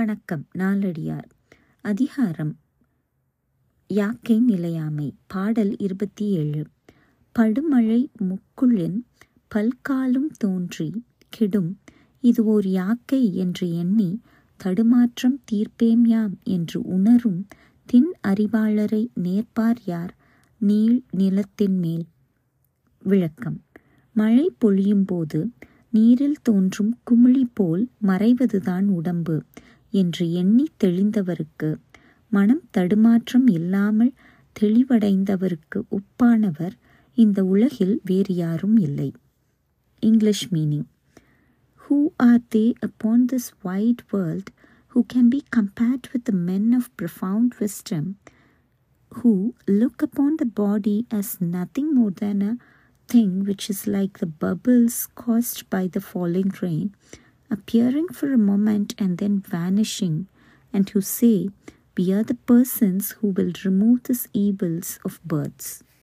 வணக்கம் நாலடியார் அதிகாரம். யாக்கை நிலையாமை பாடல் இருபத்தி ஏழு. படுமழை முக்குளின் பல்காலும் தோன்றி கெடும். இது ஓர் யாக்கை என்று எண்ணி தடுமாற்றம் தீர்ப்பேம் யாம் என்று உணரும் தின் அறிவாளரை நேர்ப்பார் யார்? நீள் நிலத்தின் மேல். விளக்கம். மழை பொழியும் போது நீரில் தோன்றும் குமிழி போல் மறைவதுதான் உடம்பு. என்று எண்ணி தெளிந்தவருக்கு மனம் தடுமாற்றம் இல்லாமல் தெளிவடைந்தவருக்கு ஒப்பானவர் இந்த உலகில் வேறு யாரும் இல்லை English meaning who are they upon this wide world who can be compared with the men of profound wisdom who look upon the body as nothing more than a thing which is like the bubbles caused by the falling rain, appearing for a moment and then vanishing, and who say, We are the persons who will remove these evils of births.